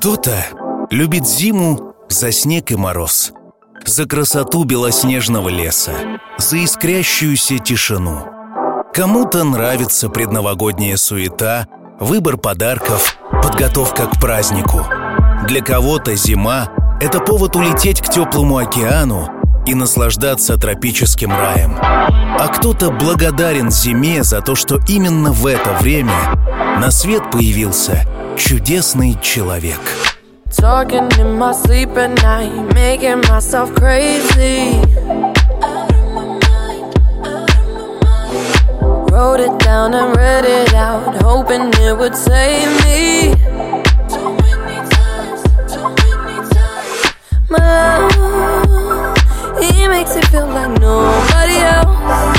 Кто-то любит зиму за снег и мороз, за красоту белоснежного леса, за искрящуюся тишину. Кому-то нравится предновогодняя суета, выбор подарков, подготовка к празднику. Для кого-то зима — это повод улететь к теплому океану и наслаждаться тропическим раем. А кто-то благодарен зиме за то, что именно в это время на свет появился чудесный человек. Talking in my sleep at night, making myself crazy. Wrote it down and read it out, hoping it would save me. My love, he makes it feel like nobody else,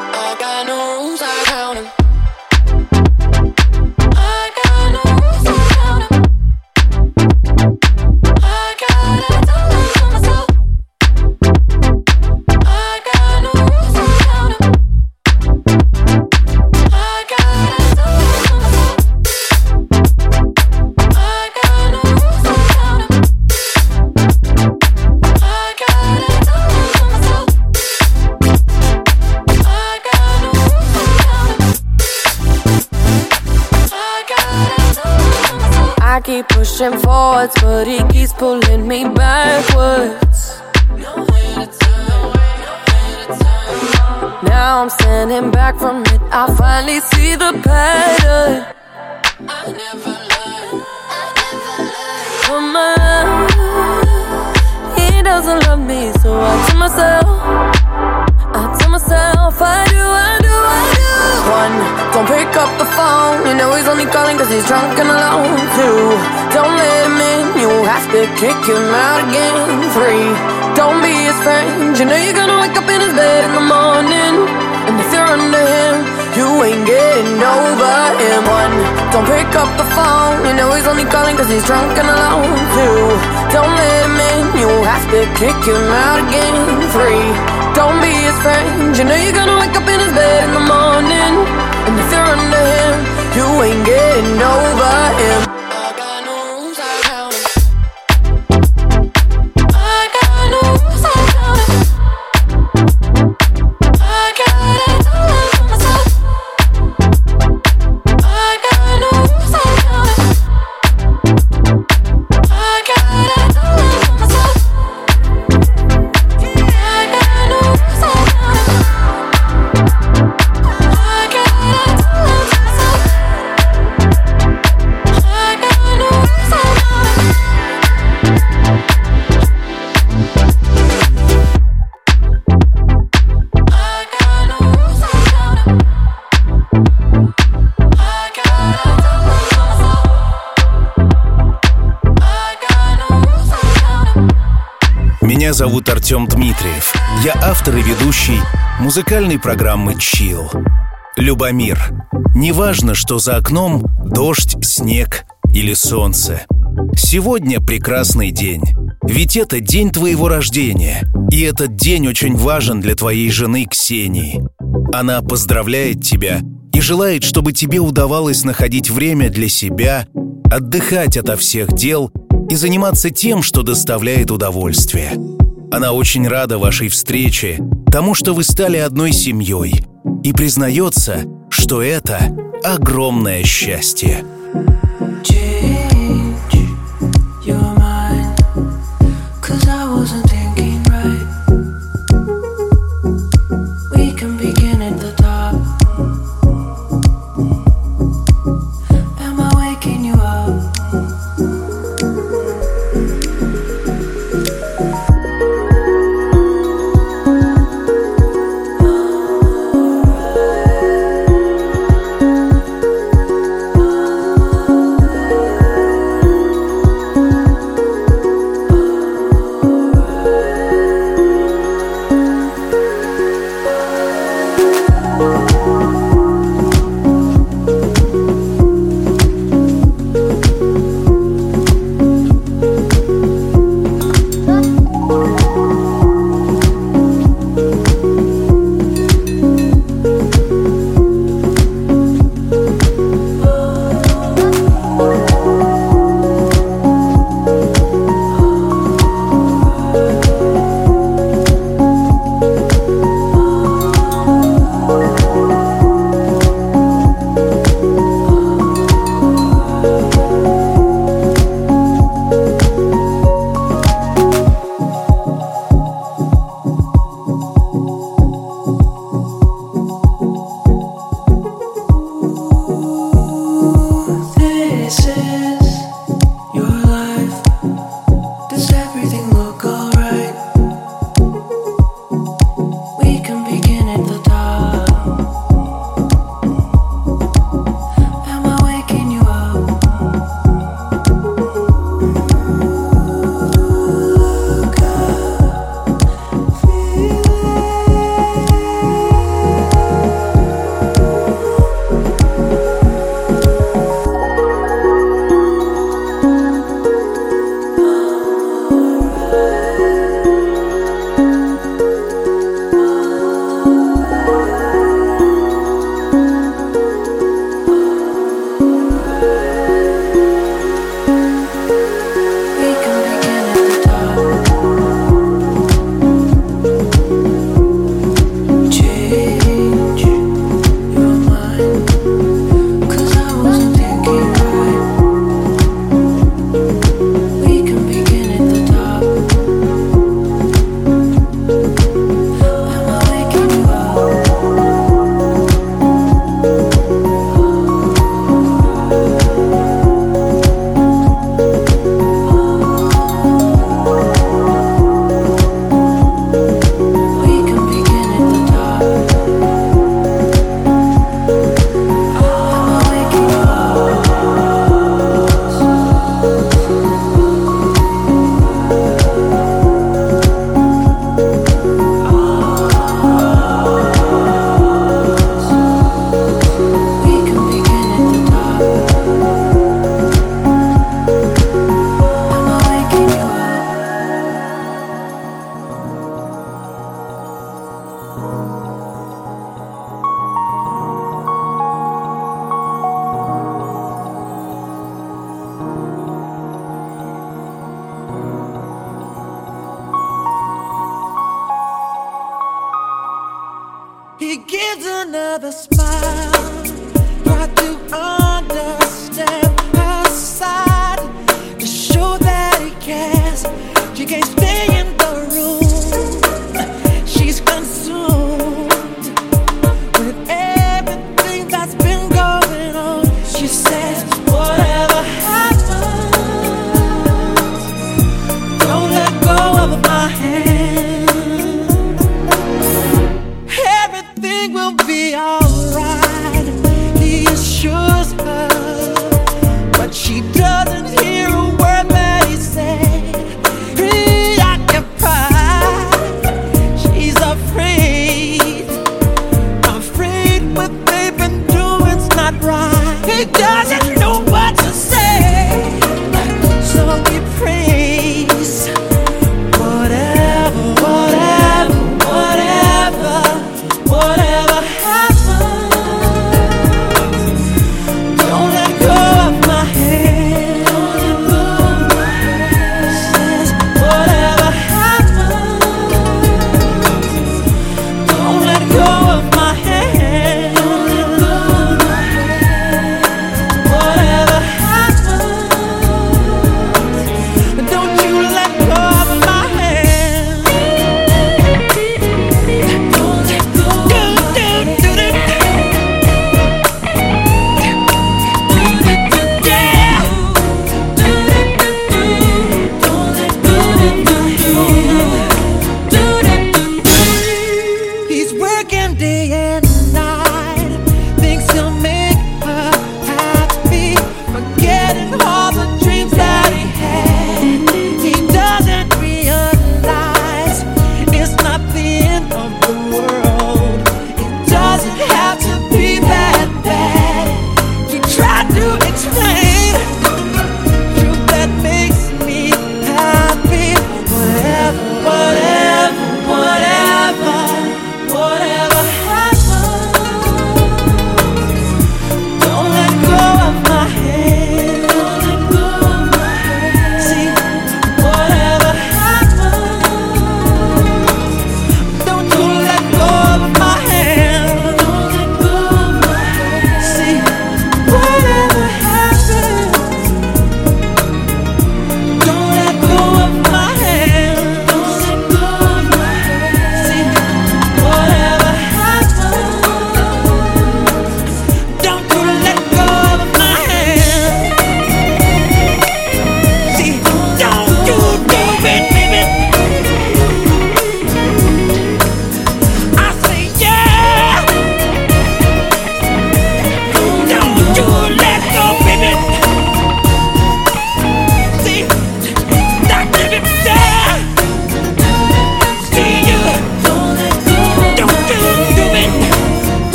Keep pushing forwards, but he keeps pulling me backwards. Now I'm standing back from it. I finally see the pattern. But my love, he doesn't love me, so I tell myself, I tell myself, I I I. One, don't pick up the phone. You know he's only calling cause he's drunk and alone. Two, don't let him in. You have to kick him out again. Three, don't be his friend. You know you're gonna wake up in his bed in the morning. And if you're under him, you ain't getting over him. One, don't pick up the phone. You know he's only calling cause he's drunk and alone. Two, don't let him in. You have to kick him out again. Three, don't be his friend. You know you're gonna wake up in his bed in the morning. And if you're under him, you ain't getting over him. Зовут Артем Дмитриев. Я автор и ведущий музыкальной программы «Чил». Любомир. Неважно, что за окном дождь, снег или солнце. Сегодня прекрасный день. Ведь это день твоего рождения. И этот день очень важен для твоей жены Ксении. Она поздравляет тебя и желает, чтобы тебе удавалось находить время для себя, отдыхать ото всех дел и заниматься тем, что доставляет удовольствие. Она очень рада вашей встрече, тому, что вы стали одной семьей, и признается, что это огромное счастье.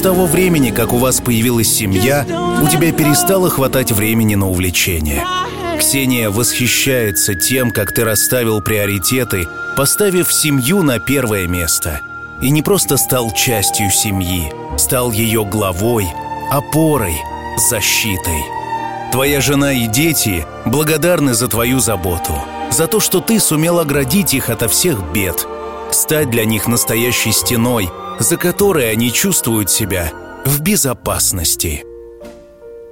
С того времени, как у вас появилась семья, у тебя перестало хватать времени на увлечения. Ксения восхищается тем, как ты расставил приоритеты, поставив семью на первое место. И не просто стал частью семьи, стал ее главой, опорой, защитой. Твоя жена и дети благодарны за твою заботу, за то, что ты сумел оградить их ото всех бед, стать для них настоящей стеной, за которой они чувствуют себя в безопасности.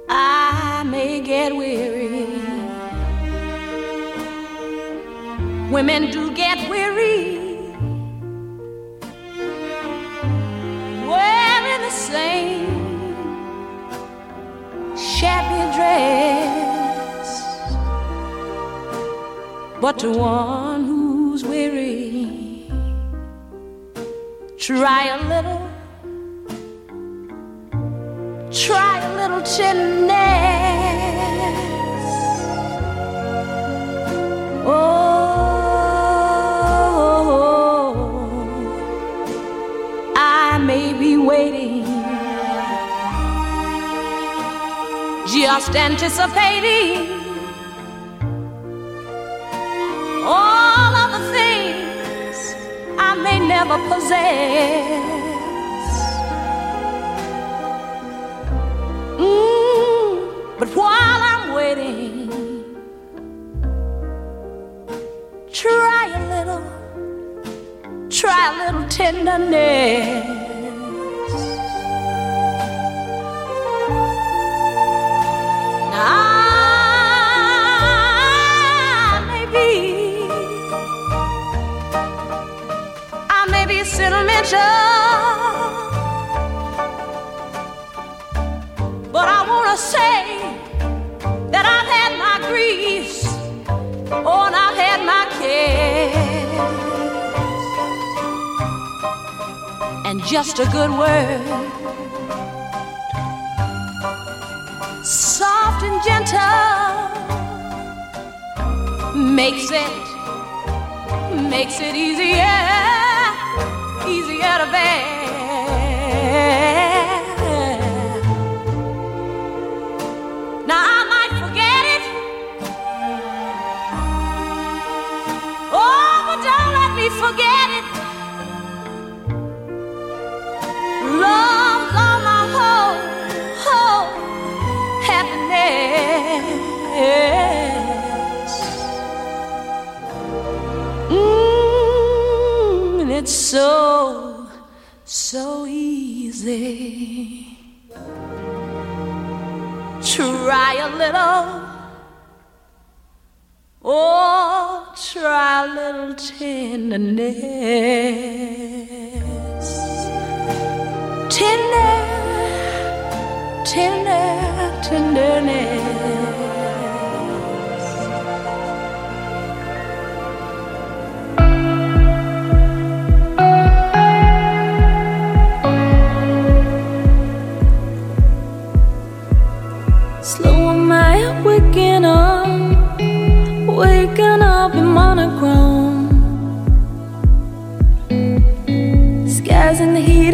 I may get weary. Women do get weary. Wearing the same shabby dress. But to one who's weary. Try a little, try a little tenderness. Oh, I may be waiting, just anticipating never possess. Mm, but while I'm waiting, try a little, try a little tenderness. I sentimental, but I wanna say that I've had my griefs, oh, and I've had my cares, and just a good word. soft and gentle makes it makes it easier easier to bear so, so easy. Try a little, oh, try a little tenderness. Tender tender tenderness.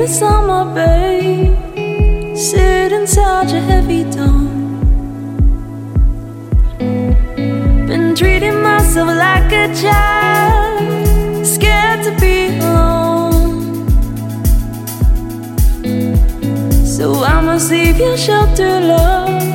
Summer, babe sit inside your heavy dome. Been treating myself like a child, scared to be alone. So I must leave your shelter, love,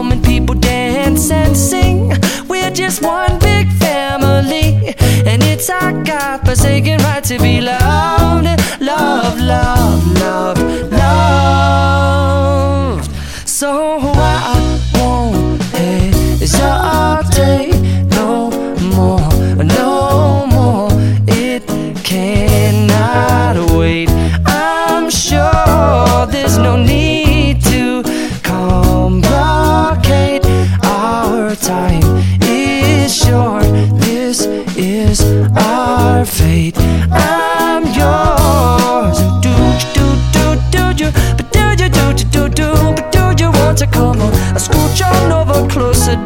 the moment, people dance and sing. We're just one big family, and it's our God forsaken right to be loved, love, love, love, loved. So I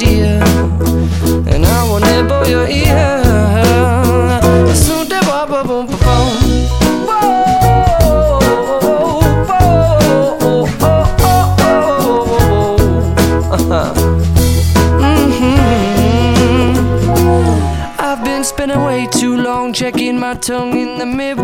and I will nibble your ear. Oh, oh, oh, oh. Mhm. Spending way too long checking my tongue in the mirror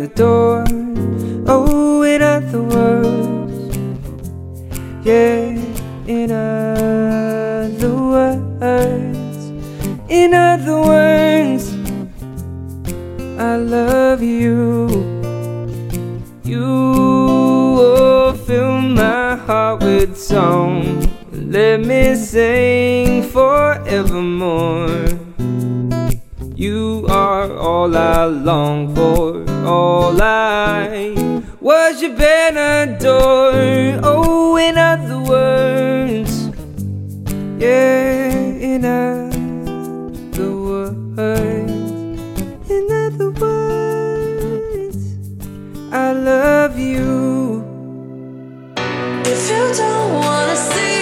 the door. Oh, in other the words. Yeah, in other words, in other words, I love you. You will fill my heart with song. Let me sing forevermore. You are all I long for, all I was you've been door. Oh, in other words, yeah, in other words, in other words, I love you. If you don't wanna see.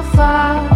Afar.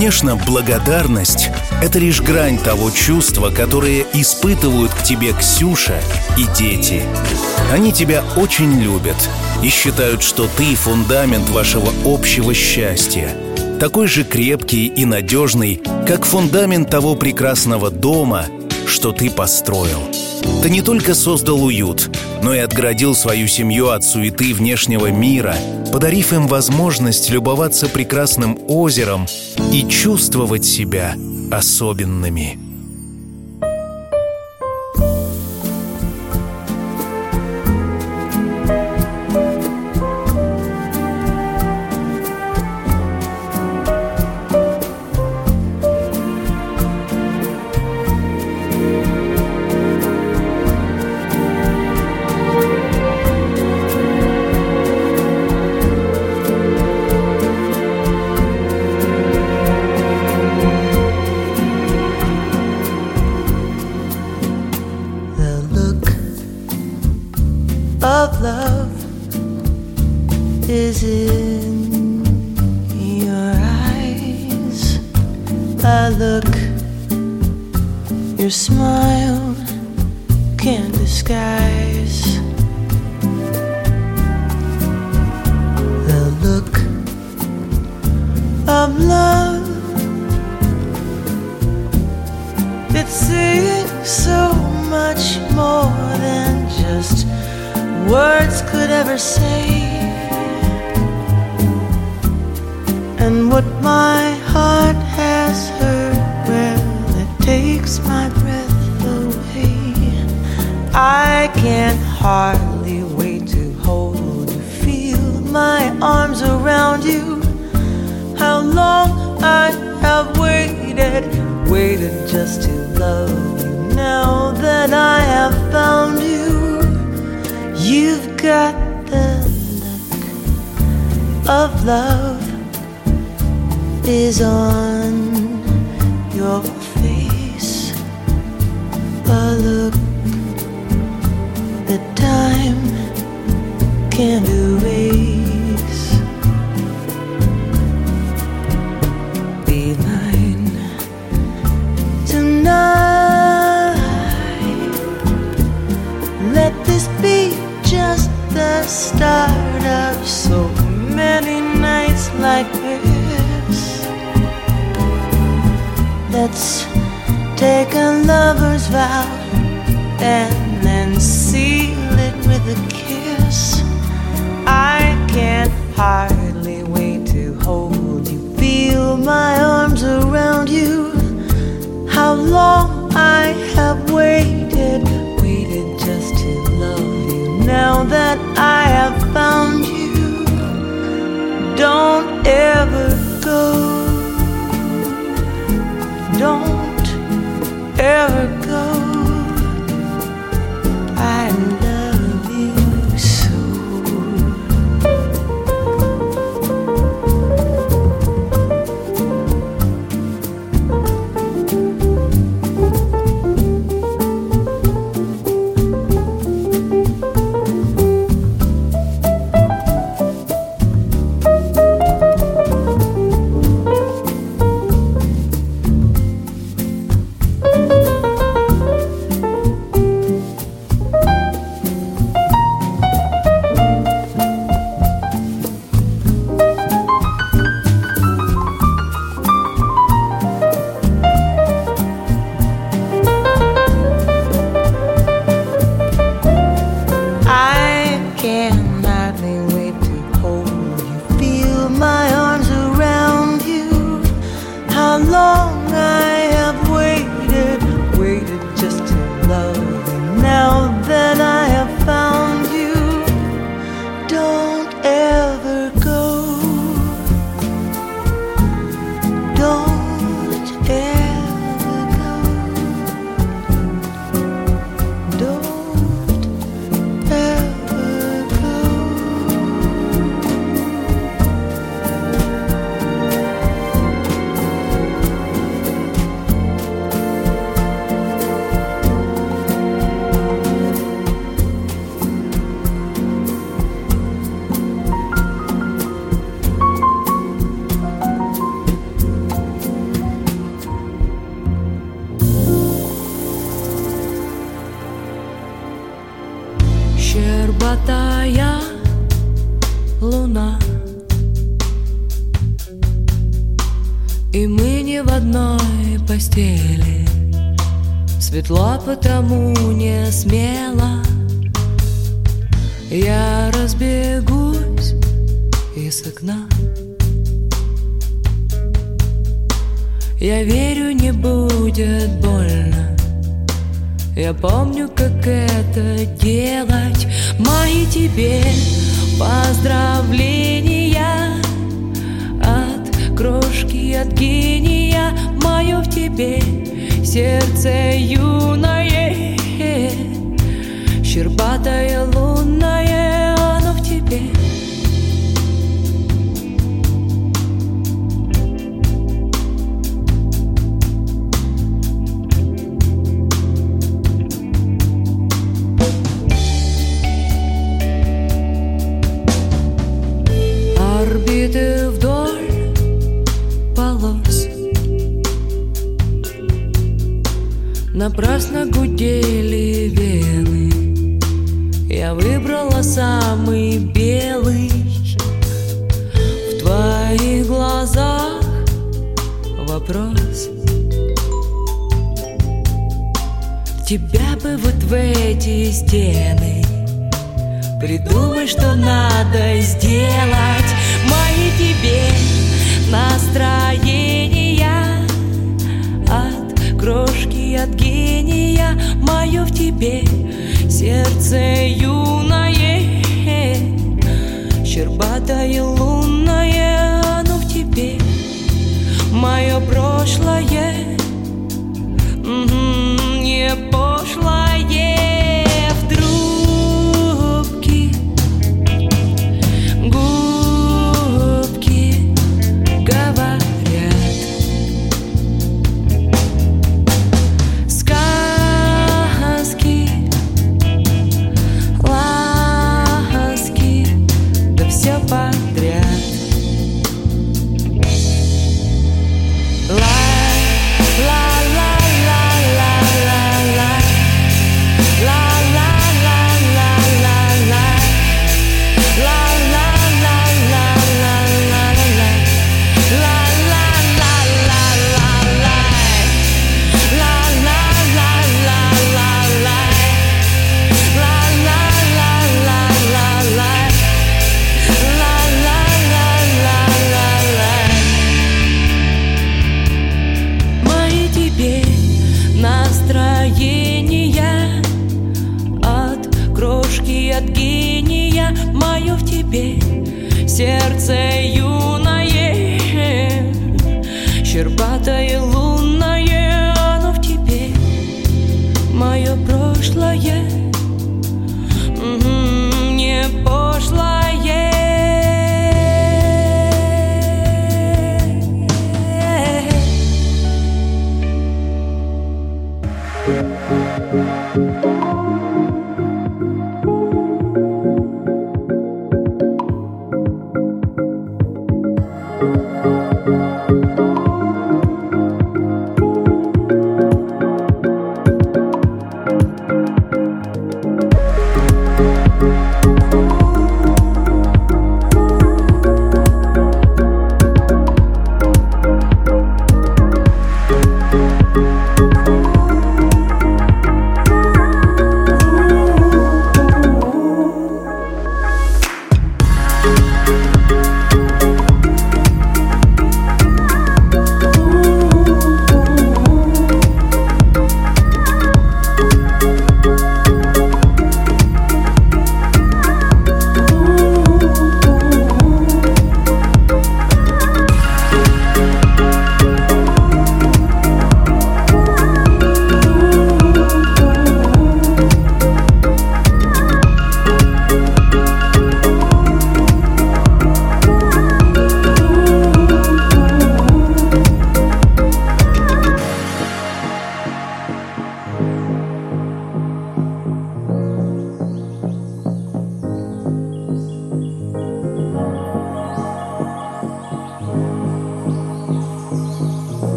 Конечно, благодарность – это лишь грань того чувства, которое испытывают к тебе Ксюша и дети. Они тебя очень любят и считают, что ты – фундамент вашего общего счастья. Такой же крепкий и надежный, как фундамент того прекрасного дома, что ты построил. Ты не только создал уют, но и отгородил свою семью от суеты внешнего мира, подарив им возможность любоваться прекрасным озером и чувствовать себя особенными. love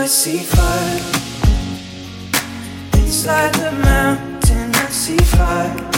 I see fire. Inside the mountain I see fire.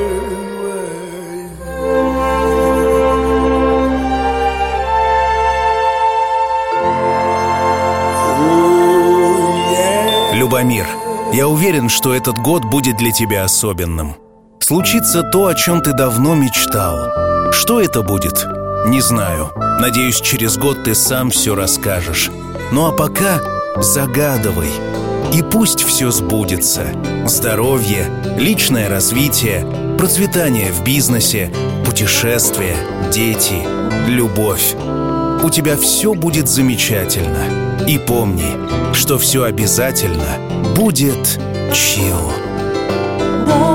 Любомир, я уверен, что этот год будет для тебя особенным. Случится то, о чем ты давно мечтал. Что это будет? Не знаю. Надеюсь, через год ты сам все расскажешь. Ну а пока загадывай. И пусть все сбудется. Здоровье, личное развитие, процветание в бизнесе, путешествия, дети, любовь. У тебя все будет замечательно. И помни, что все обязательно будет чил. Дождь,